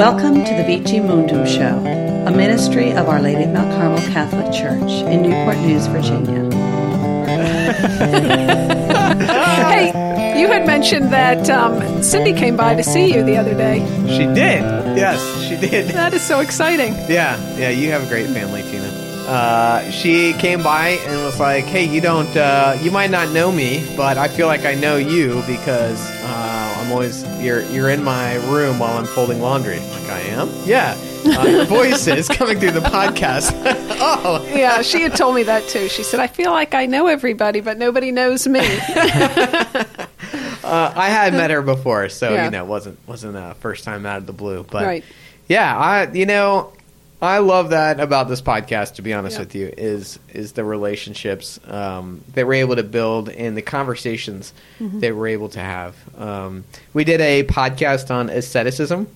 Welcome to the Vici Mundum Show, a ministry of Our Lady of Mount Carmel Catholic Church in Newport News, Virginia. hey, you had mentioned that um, Cindy came by to see you the other day. She did. Yes, she did. That is so exciting. Yeah, yeah. You have a great family, Tina. Uh, she came by and was like, "Hey, you don't, uh, you might not know me, but I feel like I know you because uh, I'm always you're you're in my room while I'm folding laundry." Like I am, yeah. Uh, your voice is coming through the podcast. oh, Yeah, she had told me that too. She said, I feel like I know everybody, but nobody knows me. uh, I had met her before, so Yeah. you know, wasn't wasn't a first time out of the blue, but Right. yeah, I you know, I love that about this podcast. To be honest Yeah. with you, is is the relationships um, that we're able to build and the conversations Mm-hmm. that we're able to have. Um, we did a podcast on asceticism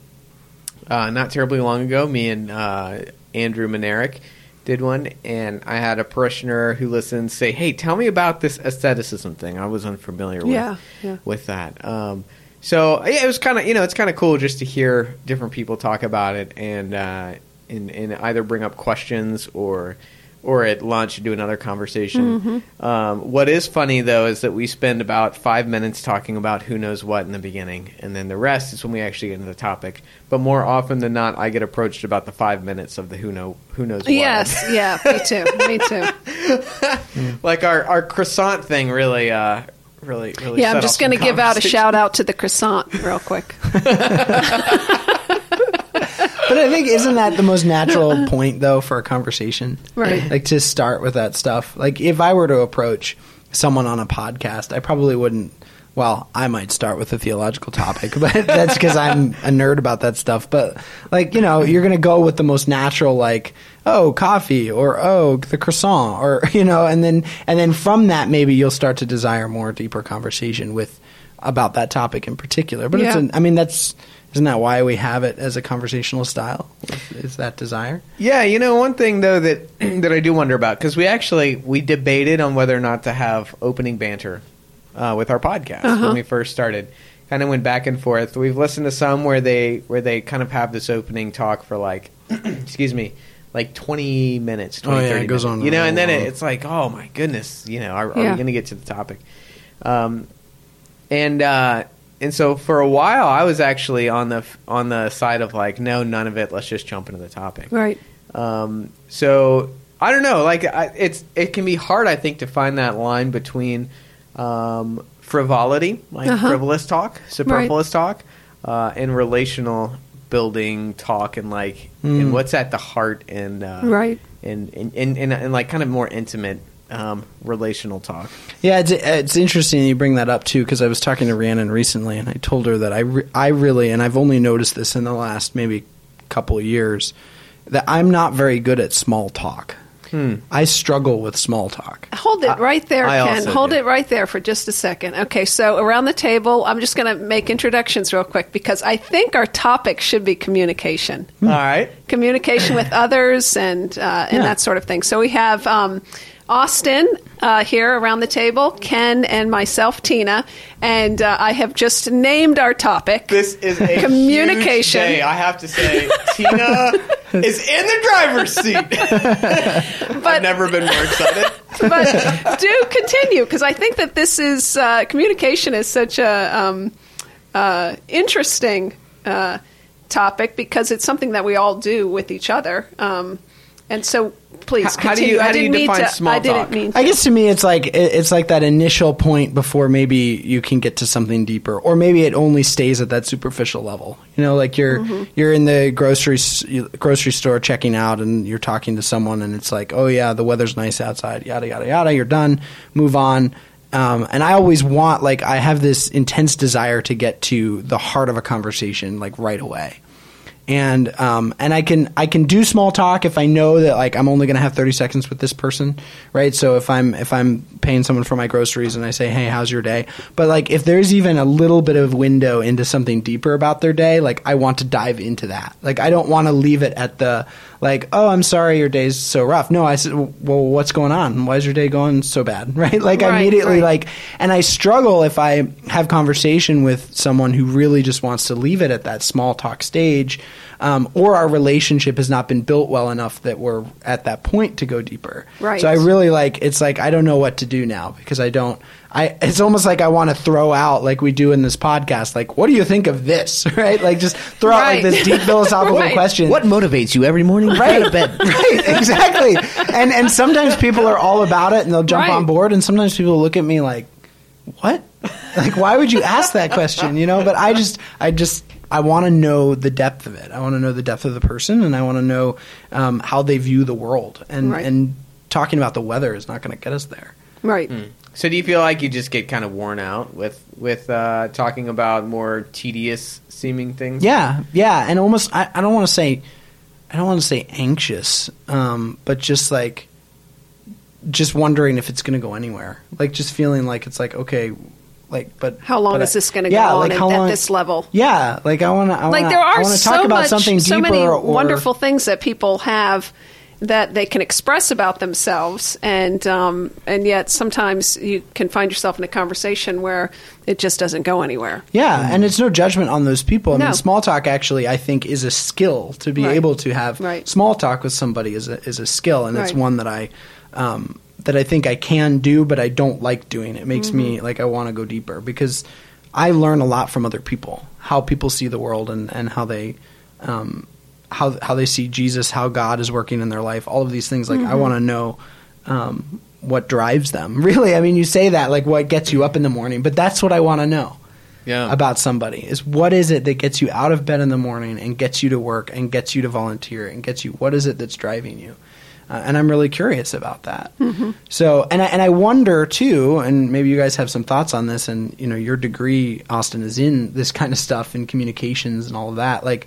uh, not terribly long ago. Me and uh, Andrew Monerick did one, and I had a parishioner who listened say, "Hey, tell me about this asceticism thing. I was unfamiliar with Yeah, yeah. with that." Um, so yeah, it was kind of you know it's kind of cool just to hear different people talk about it and uh, and, and either bring up questions or or at lunch do another conversation. Mm-hmm. Um, what is funny though is that we spend about five minutes talking about who knows what in the beginning, and then the rest is when we actually get into the topic. But more often than not, I get approached about the five minutes of the who know who knows what. yes, yeah, me too. Me too. like our our croissant thing really. Uh, Really, really. Yeah, I'm just going to give out a shout out to the croissant real quick. But I think isn't that the most natural point though for a conversation? Right. Like to start with that stuff. Like if I were to approach someone on a podcast, I probably wouldn't well, I might start with a theological topic, but that's because I'm a nerd about that stuff. But like, you know, you're gonna go with the most natural, like, oh, coffee, or oh, the croissant, or you know, and then and then from that, maybe you'll start to desire more deeper conversation with about that topic in particular. But it's, an, I mean, that's isn't that why we have it as a conversational style? Is that desire? Yeah, you know, one thing though that that I do wonder about because we actually we debated on whether or not to have opening banter uh, with our podcast Uh-huh. when we first started. Kind of went back and forth. We've listened to some where they where they kind of have this opening talk for like, excuse me, like twenty minutes. 20, Oh, yeah, 30 it goes minutes. on You know, and then it, it's like, oh my goodness, you know, are, are Yeah. we going to get to the topic? Um, and uh, and so for a while, I was actually on the on the side of like, no, none of it. Let's just jump into the topic. Right. Um, so I don't know. Like I, it's it can be hard, I think, to find that line between um, frivolity, like Uh-huh. frivolous talk, superfluous talk, uh, and relational building talk, and like and what's at the heart and uh, Right. and and, and and and like kind of more intimate um, relational talk. Yeah, it's, it's interesting you bring that up too because I was talking to Rhiannon recently and I told her that I, re- I really, and I've only noticed this in the last maybe couple of years, that I'm not very good at small talk. I struggle with small talk. Hold it right there, I Ken. also Hold do. it right there for just a second. Okay, so around the table, I'm just going to make introductions real quick because I think our topic should be communication. All right. communication with others and uh, and Yeah. that sort of thing. So we have um, Austin uh, here around the table, Ken and myself, Tina, and uh, I have just named our topic. This is a Communication. huge day. I have to say, Tina is in the driver's seat. but I've never been more excited. but do continue because I think that this is uh, communication is such a um, uh, interesting uh, topic because it's something that we all do with each other. Um, and so, please How- how do continue. you- how I do you didn't mean define to. small I didn't talk? mean. To. I guess to me, it's like it's like that initial point before maybe you can get to something deeper, or maybe it only stays at that superficial level. You know, like you're Mm-hmm. you're in the grocery grocery store checking out, and you're talking to someone, and it's like, oh yeah, the weather's nice outside, yada yada yada. You're done, move on. Um, and I always want like I have this intense desire to get to the heart of a conversation like right away and um, and I can I can do small talk if I know that like I'm only going to have 30 seconds with this person, right? So if I'm if I'm paying someone for my groceries and I say, "Hey, how's your day?" But like if there's even a little bit of window into something deeper about their day, like I want to dive into that. Like I don't want to leave it at the like, "Oh, I'm sorry your day's so rough." No, I said, "Well, what's going on? Why is your day going so bad?" Right? Like I Right, immediately right. like and I struggle if I have conversation with someone who really just wants to leave it at that small talk stage um, or our relationship has not been built well enough that we're at that point to go deeper. Right. So I really like it's like I don't know what to do now because I don't. I it's almost like I want to throw out like we do in this podcast. Like, what do you think of this? Right? Like just throw out like this deep philosophical Right. question. What motivates you every morning? Right. Go to bed. right, exactly. And and sometimes people are all about it and they'll jump Right. on board, and sometimes people look at me like, "What? Like, why would you ask that question?" You know. But I just, I just, I want to know the depth of it. I want to know the depth of the person, and I want to know um, how they view the world. And Right. and talking about the weather is not going to get us there. Right. So do you feel like you just get kind of worn out with with uh, talking about more tedious seeming things? Yeah, yeah, and almost I, I don't want to say I don't want to say anxious, um, but just like just wondering if it's going to go anywhere. Like just feeling like it's like okay, like but How long but is this gonna yeah, go on like at- how at long- this level? Yeah, like I want to. Like there are so talk about much, something so many or, wonderful things that people have that they can express about themselves, and um, and yet sometimes you can find yourself in a conversation where it just doesn't go anywhere. Yeah, and it's no judgment on those people. I No. mean, small talk actually, I think, is a skill to be Right. able to have Right. small talk with somebody is a, is a skill, and it's one that I um, that I think I can do, but I don't like doing. It makes me Mm-hmm. like I want to go deeper because I learn a lot from other people, how people see the world, and and how they. Um, how, how they see Jesus, how God is working in their life, all of these things. Like, Mm-hmm. I want to know um, what drives them. Really, I mean, you say that like what gets you up in the morning, but that's what I want to know Yeah. about somebody is what is it that gets you out of bed in the morning and gets you to work and gets you to volunteer and gets you what is it that's driving you uh, and i'm really curious about that. So and I, and I wonder too and maybe you guys have some thoughts on this and you know your degree austin is in this kind of stuff in communications and all of that. Like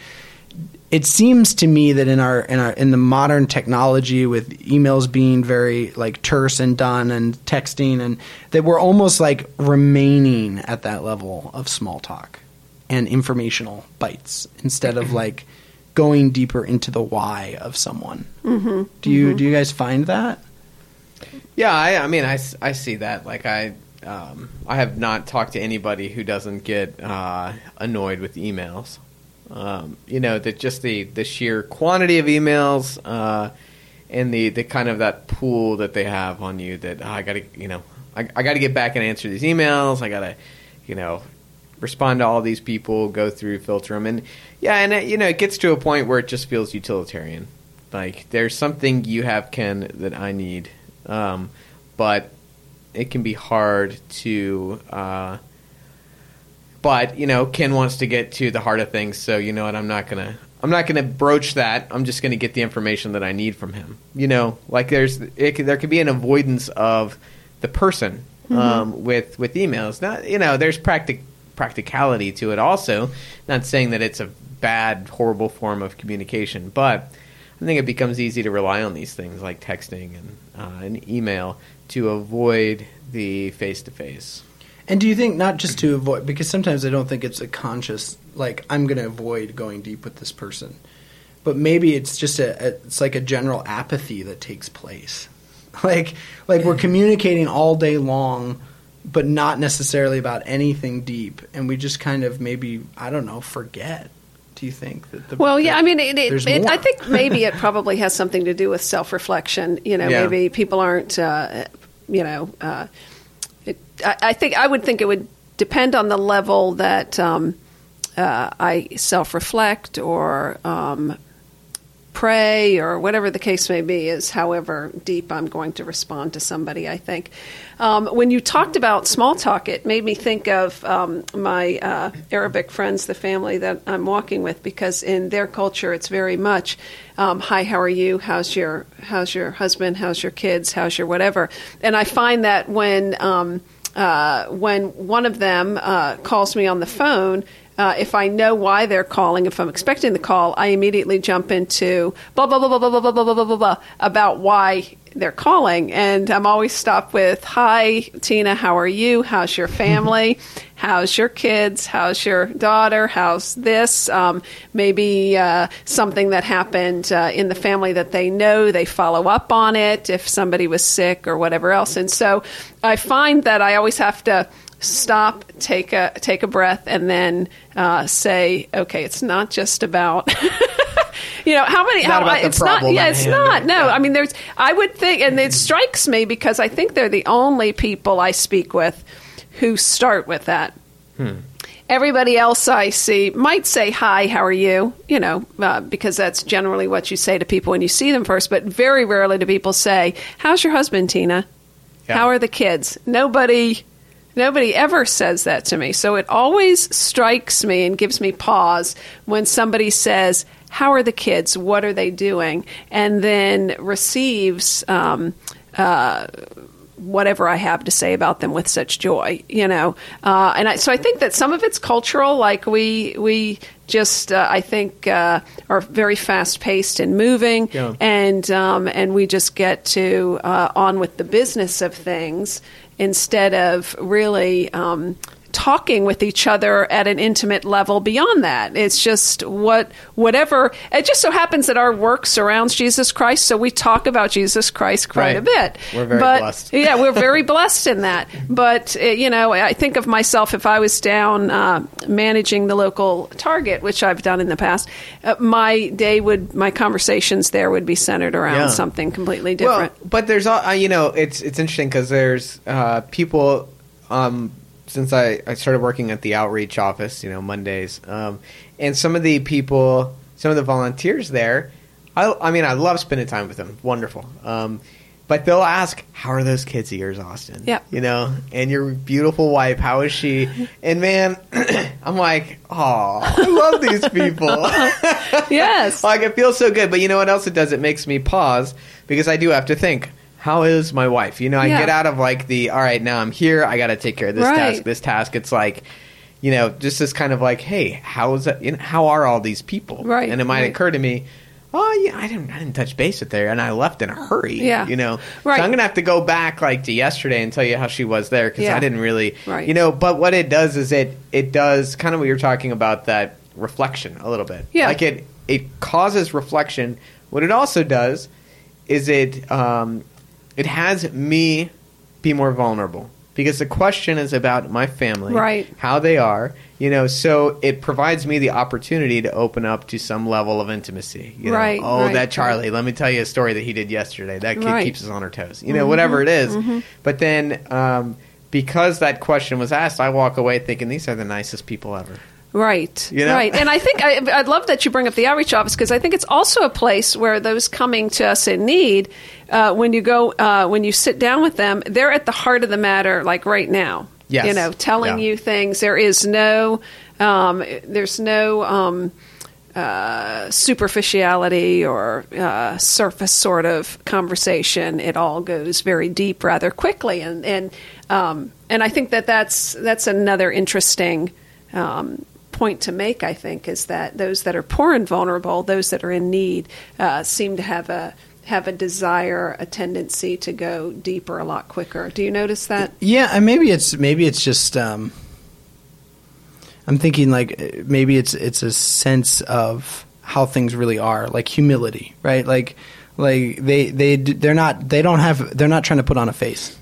it seems to me that in our in our in the modern technology with emails being very like terse and done and texting and that we're almost like remaining at that level of small talk and informational bites instead of like going deeper into the why of someone. Mm-hmm. Do you do you guys find that? Yeah, I, I mean, I, s- I see that. Like, I um, I have not talked to anybody who doesn't get uh, annoyed with emails. Um, you know, that just the, the sheer quantity of emails uh, and the, the kind of that pool that they have on you that "Oh, I got to, you know, I, I got to get back and answer these emails. I got to, you know, respond to all these people, go through, filter them, and yeah, and uh, you know, it gets to a point where it just feels utilitarian. Like there's something you have, Ken, that I need, um, but it can be hard to. Uh, but you know, Ken wants to get to the heart of things, so you know what? I'm not gonna. I'm not gonna broach that. I'm just gonna get the information that I need from him. You know, like there's it, there could be an avoidance of the person um, with with emails. Not you know, there's practic practicality to it. Also, not saying that it's a bad, horrible form of communication, but I think it becomes easy to rely on these things like texting and uh, an email to avoid the face to face. And do you think not just to avoid because sometimes I don't think it's a conscious like I'm going to avoid going deep with this person. But maybe it's just a, a it's like a general apathy that takes place. Like like we're communicating all day long but not necessarily about anything deep and we just kind of maybe I don't know forget. Do you think that the Well, yeah, I mean, it, it, it? I think maybe it probably has something to do with self reflection. You know, Yeah. maybe people aren't, uh, you know, uh, I, I think I would think it would depend on the level that um, uh, I self reflect or um, pray or whatever the case may be, is however deep I'm going to respond to somebody, I think. Um, when you talked about small talk, it made me think of um, my uh, Arabic friends, the family that I'm walking with, because in their culture, it's very much, um, "Hi, how are you? How's your How's your husband? How's your kids? How's your whatever?" And I find that when um, uh, when one of them uh, calls me on the phone, uh, if I know why they're calling, if I'm expecting the call, I immediately jump into blah blah blah blah blah blah blah blah blah blah, blah about why they're calling, and I'm always stopped with "Hi, Tina, how are you? How's your family? How's your kids? How's your daughter? How's this? Um, maybe uh, something that happened uh, in the family that they know. They follow up on it if somebody was sick or whatever else, and so I find that I always have to stop, take a take a breath, and then uh, say, "Okay, it's not just about." you know how many? It's not how about the it's not. Yeah, it's hand, not. No, yeah. I mean, there's. I would think, and it strikes me because I think they're the only people I speak with who start with that. Everybody else I see might say, Hi, how are you? You know, uh, because that's generally what you say to people when you see them first. But very rarely do people say, How's your husband, Tina? Yeah. How are the kids? Nobody. Nobody ever says that to me. So it always strikes me and gives me pause when somebody says, How are the kids? What are they doing? And then receives um, uh, whatever I have to say about them with such joy, you know. Uh, and I, so I think that some of it's cultural, like we we just uh, I think uh, are very fast paced and moving, Yeah. and um, and we just get to uh, on with the business of things instead of really. Um, talking with each other at an intimate level beyond that it's just what whatever it just so happens that our work surrounds jesus christ so we talk about jesus christ quite Right. a bit We're very but, blessed. yeah, we're very blessed in that. But uh, you know, I think of myself if I was down uh, managing the local Target, which I've done in the past. Uh, my day would, my conversations there would be centered around Yeah. something completely different. Well, but there's all uh, you know. It's it's interesting because there's uh, people. Um, since I, I started working at the outreach office, you know, Mondays, um, and some of the people, some of the volunteers there, I, I mean, I love spending time with them. Wonderful. Um, but they'll ask, "How are those kids of yours, Austin?" Yeah, You know, and your beautiful wife, how is she? And man, I'm like, oh, I love these people. yes. like it feels so good. But you know what else it does? It makes me pause because I do have to think. How is my wife? You know, I Yeah. get out of like the all right. Now I'm here. I got to take care of this Right. task. This task. It's like, you know, just this kind of like, hey, how is that? You know, how are all these people? Right, And it might right. occur to me. Oh yeah, I didn't. I didn't touch base with her, and I left in a hurry. Yeah. you know. Right. So I'm gonna have to go back like to yesterday and tell you how she was there because Yeah. I didn't really, Right. you know. But what it does is it it does kind of what you're talking about that reflection a little bit. Yeah. Like it it causes reflection. What it also does is it um, it has me be more vulnerable because the question is about my family, Right. How they are, you know. So it provides me the opportunity to open up to some level of intimacy. You know? Right, Oh, right, that Charlie. right. Let me tell you a story that he did yesterday. That kid Right. keeps us on our toes. You know, whatever it is. Mm-hmm. But then. Um, because that question was asked, I walk away thinking these are the nicest people ever. Right, You know? right, and I think I, I'd love that you bring up the outreach office because I think it's also a place where those coming to us in need, uh, when you go, uh, when you sit down with them, they're at the heart of the matter, like right now. Yes. you know, telling Yeah. you things. There is no, um, there's no. Um, uh, superficiality or uh, surface sort of conversation. It all goes very deep rather quickly, and and um, and I think that that's that's another interesting um, point to make. I think is that those that are poor and vulnerable, those that are in need, uh, seem to have a have a desire, a tendency to go deeper a lot quicker. Do you notice that? Yeah, and maybe it's maybe it's just um, I'm thinking like maybe it's it's a sense of how things really are, like humility, right? Like like they they they're not they don't have they're not trying to put on a face.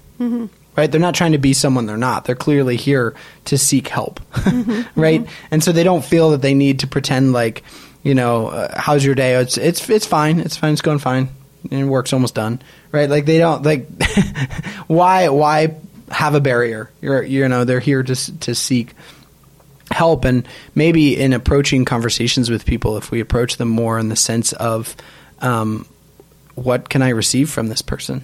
Right, they're not trying to be someone they're not. They're clearly here to seek help, right? And so they don't feel that they need to pretend like, you know, uh, how's your day? It's it's it's fine. It's fine. It's going fine. And work's almost done, right? Like they don't like why why have a barrier? You're you know they're here to to seek help and maybe in approaching conversations with people if we approach them more in the sense of um, what can i receive from this person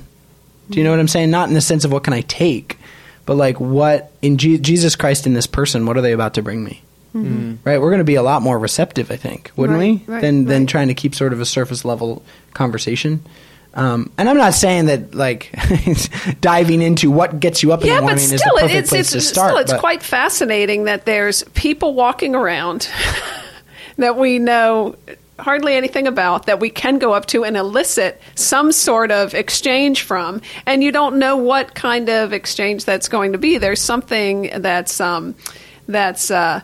do you know what i'm saying? Not in the sense of what can i take but like what in Je- jesus christ in this person what are they about to bring me? Right? We're going to be a lot more receptive i think wouldn't Right, we? right, than than trying to keep sort of a surface level conversation. Um, and I'm not saying that like diving into what gets you up in yeah, the but morning is the still, perfect it's, place it's to start. still it's but- quite fascinating that there's people walking around that we know hardly anything about that we can go up to and elicit some sort of exchange from, and you don't know what kind of exchange that's going to be. There's something that's um, that's uh,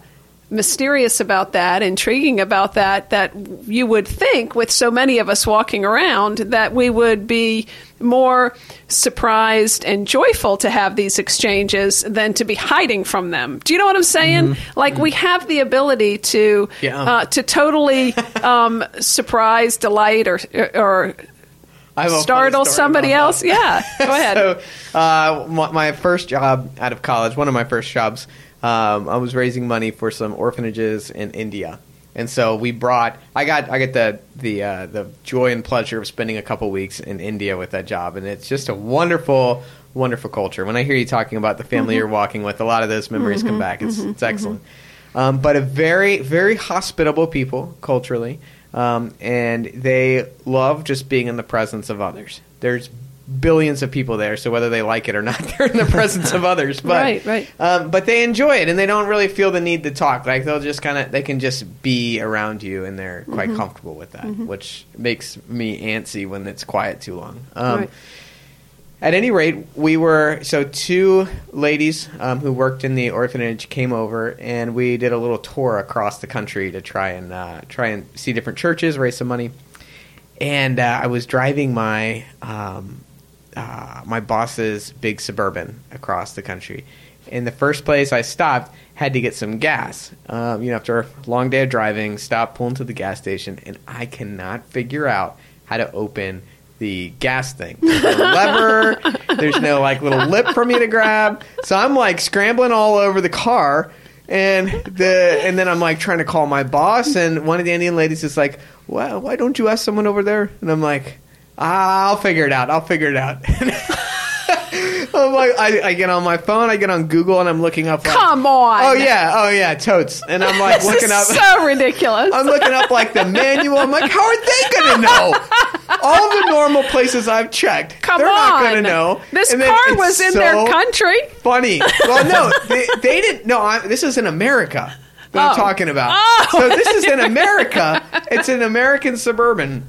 mysterious about that, intriguing about that, that you would think, with so many of us walking around, that we would be more surprised and joyful to have these exchanges than to be hiding from them. Do you know what I'm saying? Like we have the ability to Yeah. uh, to totally um, surprise, delight, or or I have a funny startle somebody else. that. Yeah, go ahead. So, uh, my first job out of college, one of my first jobs, um, I was raising money for some orphanages in India, and so we brought. I got I get the the uh, the joy and pleasure of spending a couple weeks in India with that job, and it's just a wonderful. Wonderful culture. When I hear you talking about the family Mm-hmm. you're walking with, a lot of those memories come back. It's, it's excellent. Um, but a very, very hospitable people culturally, um, and they love just being in the presence of others. There's billions of people there, so whether they like it or not, they're in the presence of others. But, Right, right. Um, but they enjoy it, and they don't really feel the need to talk. Like they'll just kind of, they can just be around you, and they're quite Mm-hmm. comfortable with that, which makes me antsy when it's quiet too long. Um, Right. at any rate, we were so two ladies um, who worked in the orphanage came over, and we did a little tour across the country to try and uh, try and see different churches, raise some money. And uh, I was driving my um, uh, my boss's big suburban across the country. And the first place I stopped had to get some gas. Um, you know, after a long day of driving, stop, pull into the gas station, and I cannot figure out how to open the gas thing. There's no lever. There's no like little lip for me to grab. So I'm like scrambling all over the car, and the and then I'm like trying to call my boss, and one of the Indian ladies is like, "Well, why don't you ask someone over there?" And I'm like, "I'll figure it out. I'll figure it out." I'm like, I, I get on my phone, I get on Google, and I'm looking up. Like, Come on. Oh yeah, oh yeah, totes. And I'm like This looking up. so ridiculous. I'm looking up like the manual. I'm like, how are they gonna know? All the normal places I've checked, Come they're on. not gonna know. This And car was in so their country. Funny. Well, no, they, they didn't. No, I, this is in America that I'm Oh. talking about. Oh. So this is in America. It's an American suburban,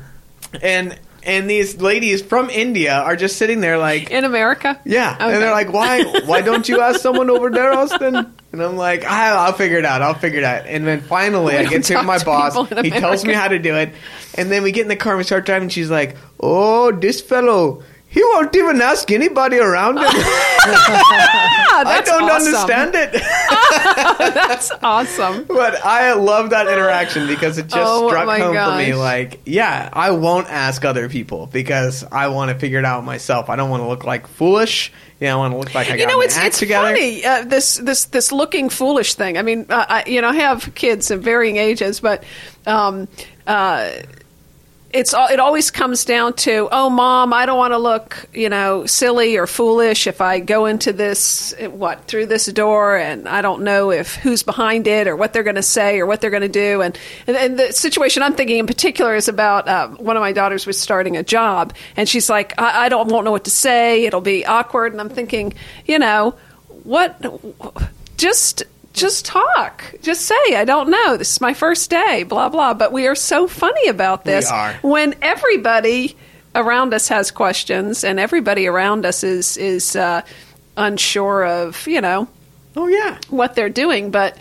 and and these ladies from India are just sitting there like, In America? yeah, Okay. and they're like, "Why? Why don't you ask someone over there, Austin?" And I'm like, I, "I'll figure it out. I'll figure it out." And then finally, I get to my to boss. He tells me how to do it, and then we get in the car and we start driving. And She's like, "Oh, this fellow." He won't even ask anybody around him. I don't awesome. understand it. That's awesome. but I love that interaction because it just Oh, struck my home for me. Like, yeah, I won't ask other people because I want to figure it out myself. I don't want to look like foolish. Yeah, I want to look like I got you know, my it's act it's together. funny uh, this this this looking foolish thing. I mean, uh, I, you know, I have kids of varying ages, but um, uh, it's it always comes down to, oh, mom, I don't want to look, you know, silly or foolish if I go into this what through this door, and I don't know if who's behind it or what they're going to say or what they're going to do. And, and and the situation I'm thinking in particular is about uh, one of my daughters was starting a job, and she's like, I, I don't won't know what to say. It'll be awkward, and I'm thinking, you know, what, just just talk. Just say, I don't know. This is my first day, blah, blah. But we are so funny about this. are. When everybody around us has questions and everybody around us is, is uh, unsure of, you know, Oh yeah, what they're doing. But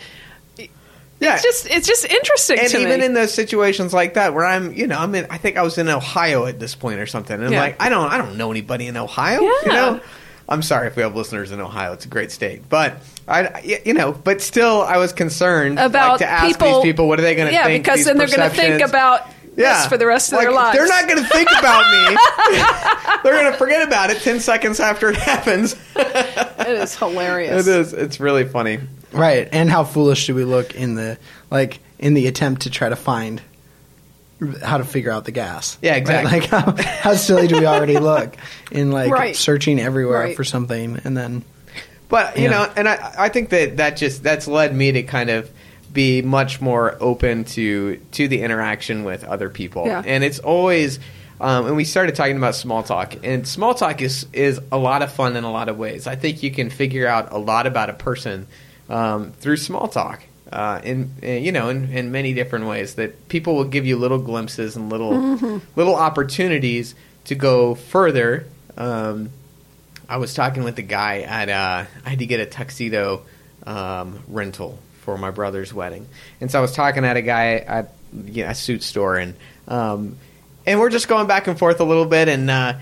yeah. it's just, it's just interesting and even me. in those situations like that where I'm, you know, I'm in. I think I was in Ohio at this point or something, and Yeah. like I don't, I don't know anybody in Ohio. You Yeah. know, I'm sorry if we have listeners in Ohio. It's a great state, but I, you know, but still, I was concerned about like, to ask people, these people what are they going to yeah, think. because these then they're going to think perceptions. about this for the rest of their Like, lives. They're not going to think about me. they're going to forget about it 10 seconds after it happens. It is hilarious. it is. It's really funny. Right, and how foolish do we look in the like in the attempt to try to find how to figure out the gas? Yeah, Right? exactly. Like how, how silly do we already look in like Right. searching everywhere Right. for something, and then But you Yeah. know, and I, I think that that just that's led me to kind of be much more open to to the interaction with other people, Yeah. and it's always. Um, and we started talking about small talk, and small talk is is a lot of fun in a lot of ways. I think you can figure out a lot about a person um, through small talk, uh, in, in you know in, in many different ways. That people will give you little glimpses and little little opportunities to go further. Um, I was talking with the guy at uh, I had to get a tuxedo um, rental for my brother's wedding, and so I was talking at a guy at you know, a suit store, and um, and we're just going back and forth a little bit, and uh,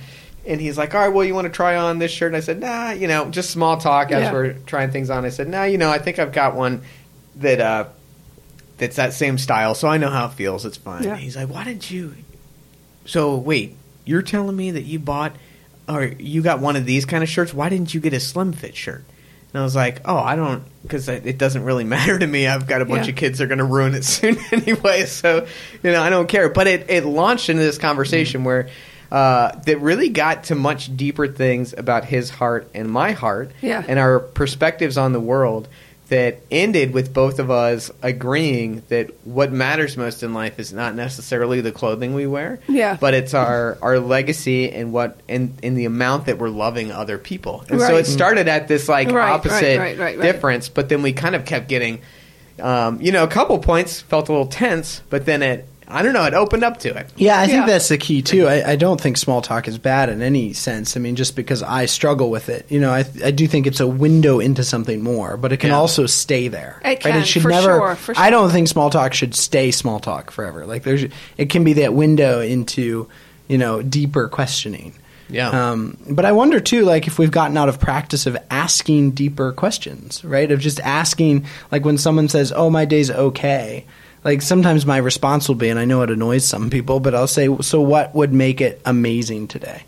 and he's like, "All right, well, you want to try on this shirt?" And I said, "Nah, you know, just small talk as Yeah. we're trying things on." I said, "Nah, you know, I think I've got one that uh, that's that same style, so I know how it feels. It's fine." Yeah. He's like, "Why didn't you?" So wait, you're telling me that you bought or you got one of these kind of shirts? Why didn't you get a slim fit shirt? And I was like, "Oh, I don't, because it doesn't really matter to me. I've got a bunch Yeah. of kids that are going to ruin it soon anyway, so you know I don't care." But it it launched into this conversation where uh, that really got to much deeper things about his heart and my heart, Yeah. and our perspectives on the world. That ended with both of us agreeing that what matters most in life is not necessarily the clothing we wear, Yeah. but it's our our legacy and what and in the amount that we're loving other people. And so it started at this like Right, right, opposite right, right, right. difference, but then we kind of kept getting, um, you know, a couple points felt a little tense, but then it I don't know, it opened up to it. Yeah, I think that's the key too. I, I don't think small talk is bad in any sense. I mean, just because I struggle with it, you know, I, I do think it's a window into something more, but it can Yeah. also stay there. It can, should for never. sure, for I don't think small talk should stay small talk forever. Like there's, it can be that window into, you know, deeper questioning. Yeah. Um, but I wonder too, like if we've gotten out of practice of asking deeper questions, right? Of just asking, like when someone says, "Oh, my day's okay." Like sometimes my response will be, and I know it annoys some people, but I'll say, "So what would make it amazing today?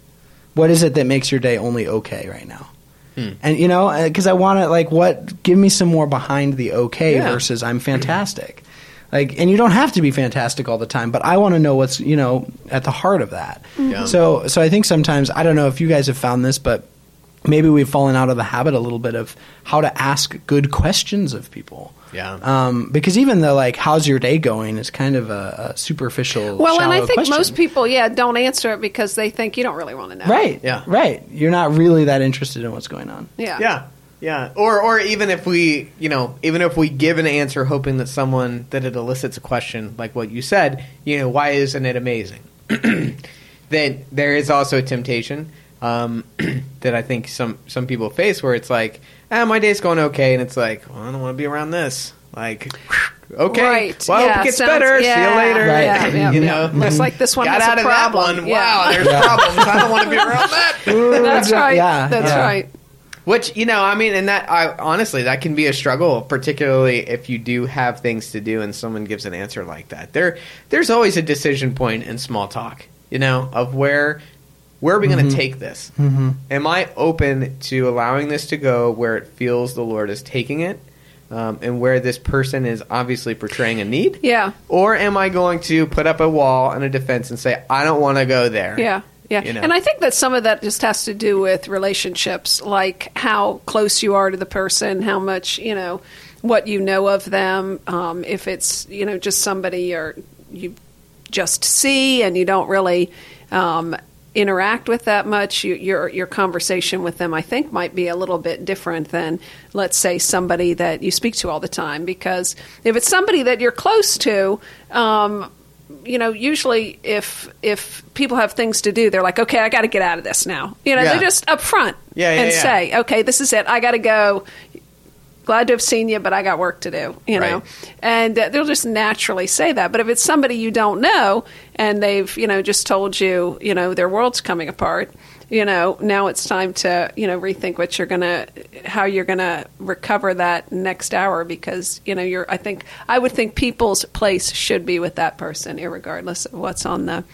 What is it that makes your day only okay right now?" Hmm. And you know, uh, because I want to like, what? Give me some more behind the okay Yeah. versus I'm hmm. fantastic. Like, and you don't have to be fantastic all the time, but I want to know what's you know at the heart of that. Hmm. Yeah. So, so I think sometimes I don't know if you guys have found this, but maybe we've fallen out of the habit a little bit of how to ask good questions of people. Yeah. Um, because even the like, "How's your day going?" is kind of a, a superficial. Well, and I think question. most people, yeah, don't answer it because they think you don't really want to know. right? Yeah. right. You're not really that interested in what's going on. Yeah. Yeah. Yeah. Or or even if we, you know, even if we give an answer hoping that someone that it elicits a question like what you said, you know, why isn't it amazing? then there is also a temptation um, that I think some some people face where it's like, ah, my day's going okay, and it's like, well, I don't want to be around this. Like, okay, Right. well, I hope Yeah, it gets sounds- better. See you later. Right. Yeah, yeah, you know, Looks like this one got has out a of problem. that one. Yeah. Wow, there's problems. I don't want to be around that. That's right. Yeah, That's yeah. right. Which you know, I mean, and that I honestly that can be a struggle, particularly if you do have things to do and someone gives an answer like that. There, there's always a decision point in small talk, you know, of where where are we going to take this? Mm-hmm. Am I open to allowing this to go where it feels the Lord is taking it, um, and where this person is obviously portraying a need? Yeah. Or am I going to put up a wall and a defense and say I don't want to go there? Yeah. Yeah. You know? And I think that some of that just has to do with relationships, like how close you are to the person, how much, you know, what you know of them. Um, if it's, you know, just somebody you're, you just see and you don't really um, interact with that much, you, your, your conversation with them, I think, might be a little bit different than, let's say, somebody that you speak to all the time. Because if it's somebody that you're close to, um, you know, usually if if people have things to do, they're like, okay, I got to get out of this now. You know, Yeah. they're just upfront Yeah, yeah, and say, okay, this is it. I got to go. Glad to have seen you, but I got work to do. You know, and uh, they'll just naturally say that. But if it's somebody you don't know and they've you know just told you, you know, their world's coming apart. You know, now it's time to you know rethink what you're gonna, how you're gonna recover that next hour because you know you're. I think I would think people's place should be with that person, irregardless of what's on the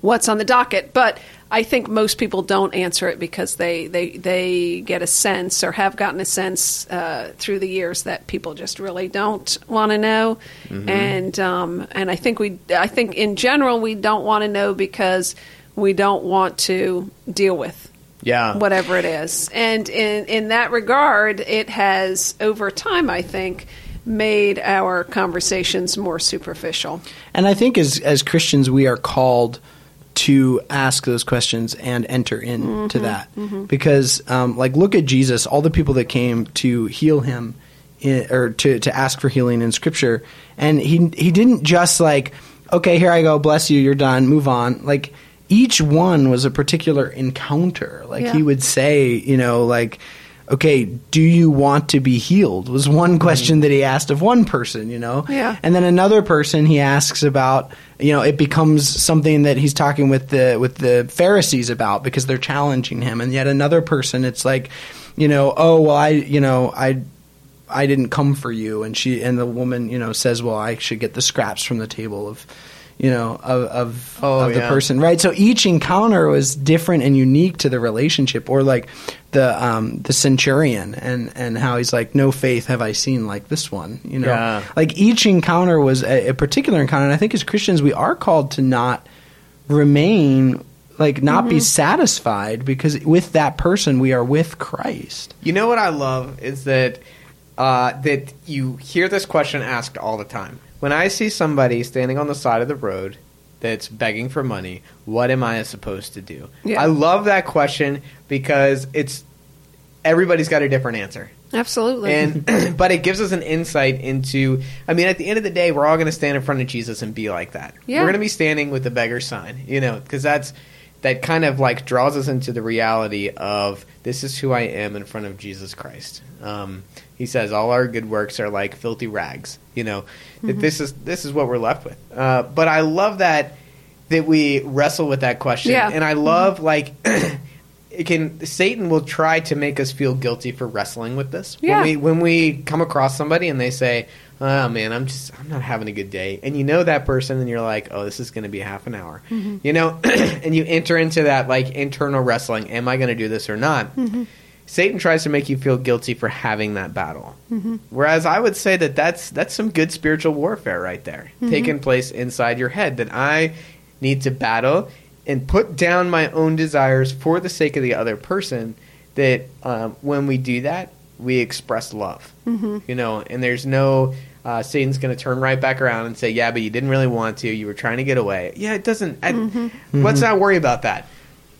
what's on the docket. But I think most people don't answer it because they, they, they get a sense or have gotten a sense uh, through the years that people just really don't want to know. And um, and I think we I think in general we don't want to know because we don't want to deal with yeah, whatever it is. And in in that regard, it has over time, I think, made our conversations more superficial. And I think as as Christians, we are called to ask those questions and enter into that because, um, like, look at Jesus. All the people that came to heal him, in, or to to ask for healing in Scripture, and he he didn't just like, okay, here I go, bless you, you're done, move on. Like each one was a particular encounter. Like Yeah. he would say, you know, like okay, do you want to be healed? Was one question that he asked of one person, you know? Yeah. And then another person he asks about, you know, it becomes something that he's talking with the with the Pharisees about because they're challenging him. And yet another person it's like, you know, oh, well I, you know, I I didn't come for you and she and the woman, you know, says, "Well, I should get the scraps from the table of you know, of of, Oh, of the yeah. person, right? So each encounter was different and unique to the relationship, or like the um, the centurion and and how he's like, no faith have I seen like this one, you know. Yeah. Like each encounter was a, a particular encounter, and I think as Christians we are called to not remain like not be satisfied because with that person we are with Christ. You know what I love is that uh, that you hear this question asked all the time. When I see somebody standing on the side of the road that's begging for money, what am I supposed to do? Yeah. I love that question because it's everybody's got a different answer. Absolutely. And but it gives us an insight into I mean at the end of the day we're all going to stand in front of Jesus and be like that. Yeah. We're going to be standing with the beggar sign, you know, cuz that's that kind of like draws us into the reality of this is who I am in front of Jesus Christ. Um, he says all our good works are like filthy rags, you know. That this is this is what we're left with. Uh, but I love that that we wrestle with that question. Yeah. And I love like it can Satan will try to make us feel guilty for wrestling with this. Yeah. When we when we come across somebody and they say, "Oh man, I'm just I'm not having a good day," and you know that person, and you're like, "Oh, this is going to be half an hour," you know, and you enter into that like internal wrestling. Am I going to do this or not? Satan tries to make you feel guilty for having that battle. Whereas I would say that that's that's some good spiritual warfare right there, taking place inside your head. That I need to battle and put down my own desires for the sake of the other person. That um, when we do that, we express love. You know, and there's no uh, Satan's going to turn right back around and say, "Yeah, but you didn't really want to. You were trying to get away." Yeah, it doesn't. I, Let's not worry about that.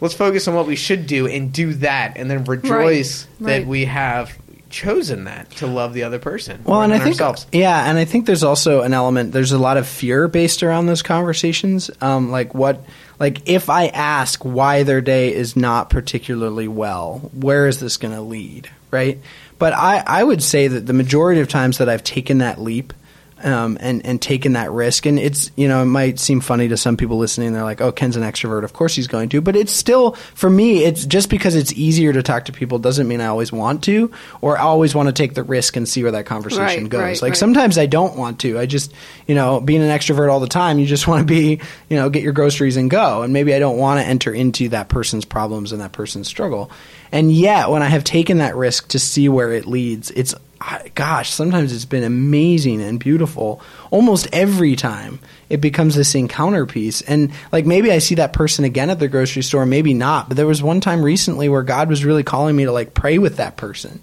Let's focus on what we should do and do that, and then rejoice that right. we have chosen that to love the other person. Well, and I think ourselves. yeah, and I think there's also an element. There's a lot of fear based around those conversations. Um, like what, like if I ask why their day is not particularly well, where is this going to lead, right? But I, I would say that the majority of times that I've taken that leap. Um, and and taken that risk, and it's you know it might seem funny to some people listening. They're like, "Oh, Ken's an extrovert. Of course he's going to." But it's still for me. It's just because it's easier to talk to people doesn't mean I always want to, or I always want to take the risk and see where that conversation Right, goes. right, like right. sometimes I don't want to. I just, you know, being an extrovert all the time, you just want to be, you know, get your groceries and go. And maybe I don't want to enter into that person's problems and that person's struggle. And yet, when I have taken that risk to see where it leads, it's, I- gosh, sometimes it's been amazing and beautiful. Almost every time it becomes this encounter piece. And like maybe I see that person again at the grocery store, maybe not. But there was one time recently where God was really calling me to like pray with that person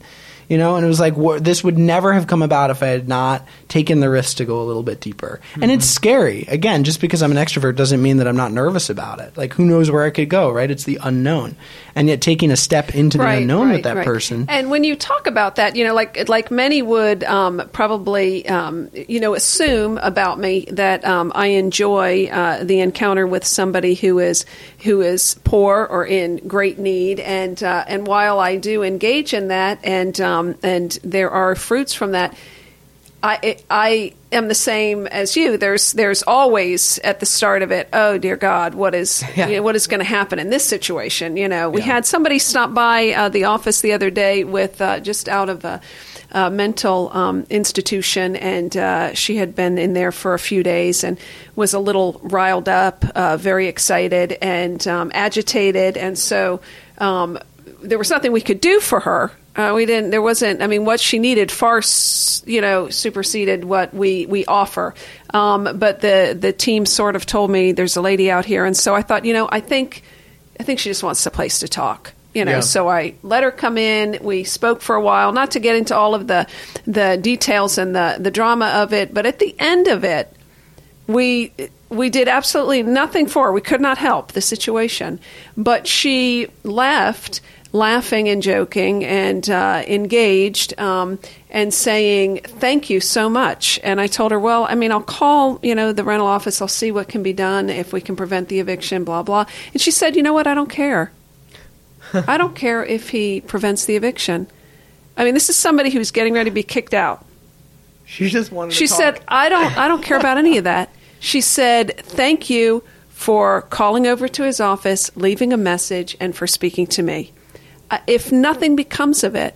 you know and it was like wha- this would never have come about if i had not taken the risk to go a little bit deeper. And it's scary. Again just because i'm an extrovert doesn't mean that i'm not nervous about it. Like who knows where i could go right? It's the unknown. And yet taking a step into the unknown with that right. person. And when you talk about that, you know, like like many would um, probably, um, you know, assume about me that um, I enjoy uh, the encounter with somebody who is who is poor or in great need, and uh, and while I do engage in that, and um, and there are fruits from that. I I am the same as you. There's there's always at the start of it. Oh dear God, what is Yeah. you know, what is going to happen in this situation? You know, we had somebody stop by uh, the office the other day with uh, just out of a, a mental um, institution, and uh, she had been in there for a few days and was a little riled up, uh, very excited and um, agitated, and so. Um, there was nothing we could do for her. Uh, we didn't. There wasn't. I mean, what she needed far, you know, superseded what we we offer. Um, but the the team sort of told me there's a lady out here, and so I thought, you know, I think I think she just wants a place to talk. You know, Yeah. so I let her come in. We spoke for a while, not to get into all of the the details and the the drama of it, but at the end of it, we we did absolutely nothing for her. We could not help the situation, but she left laughing and joking and uh, engaged um, and saying thank you so much. And I told her, well, I mean, I'll call you know the rental office. I'll see what can be done if we can prevent the eviction. Blah blah. And she said, you know what? I don't care. I don't care if he prevents the eviction. I mean, this is somebody who's getting ready to be kicked out. She just wanted. She said, "I don't, I don't care about any of that." She said, "Thank you for calling over to his office, leaving a message, and for speaking to me. If nothing becomes of it,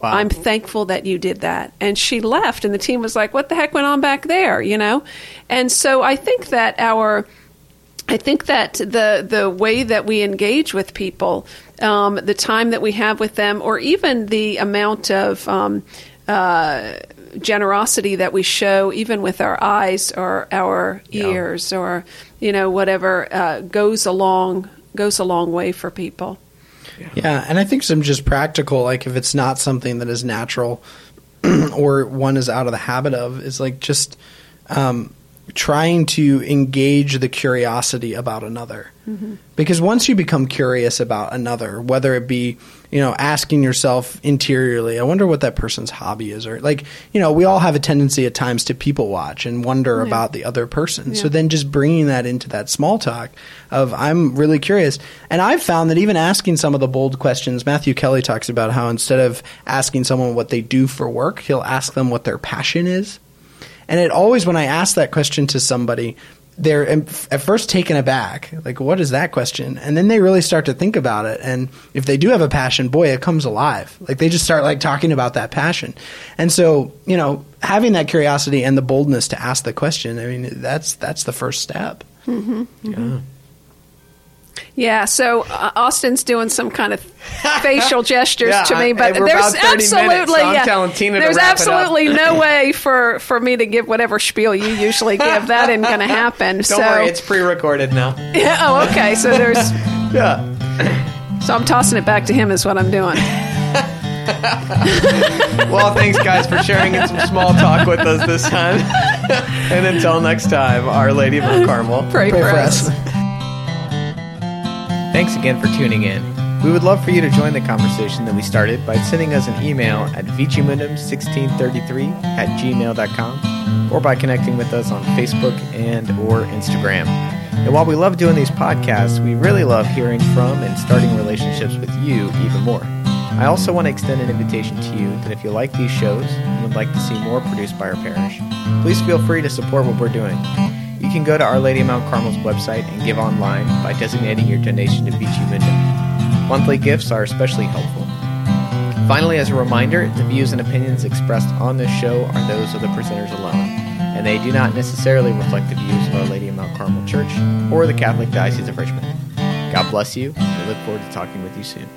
Wow. I'm thankful that you did that." And she left, and the team was like, "What the heck went on back there?" You know, and so I think that our I think that the the way that we engage with people, um, the time that we have with them, or even the amount of um, uh, generosity that we show, even with our eyes or our ears or you know whatever, uh, goes a long goes a long way for people. Yeah, and I think some just practical, like if it's not something that is natural or one is out of the habit of, is like just um, trying to engage the curiosity about another. Because once you become curious about another, whether it be, you know, asking yourself interiorly, I wonder what that person's hobby is, or like, you know, we all have a tendency at times to people watch and wonder about the other person. So then just bringing that into that small talk of I'm really curious. And I've found that even asking some of the bold questions, Matthew Kelly talks about how instead of asking someone what they do for work, he'll ask them what their passion is. And it always, when I ask that question to somebody, they're at first taken aback, like, what is that question? And then they really start to think about it. And if they do have a passion, boy, it comes alive. Like they just start like talking about that passion. And so, you know, having that curiosity and the boldness to ask the question, I mean, that's that's the first step. Mm-hmm. Mm-hmm. Yeah, so uh, Austin's doing some kind of facial gestures Yeah, to me, but there's absolutely minutes, so yeah, Tina there's wrap it up. absolutely no way for for me to give whatever spiel you usually give. That isn't going to happen. Don't so worry, it's pre-recorded now. yeah, oh, okay. So there's Yeah. so I'm tossing it back to him is what I'm doing. Well, thanks guys for sharing in some small talk with us this time. and until next time, Our Lady of Carmel. Pray, Pray for, for us. us. Thanks again for tuning in. We would love for you to join the conversation that we started by sending us an email at vicimundum1633 at gmail.com or by connecting with us on Facebook and or Instagram. And while we love doing these podcasts, we really love hearing from and starting relationships with you even more. I also want to extend an invitation to you that if you like these shows and would like to see more produced by our parish, please feel free to support what we're doing. You can go to Our Lady of Mount Carmel's website and give online by designating your donation to Mundum. Monthly gifts are especially helpful. Finally, as a reminder, the views and opinions expressed on this show are those of the presenters alone, and they do not necessarily reflect the views of Our Lady of Mount Carmel Church or the Catholic Diocese of Richmond. God bless you, and we look forward to talking with you soon.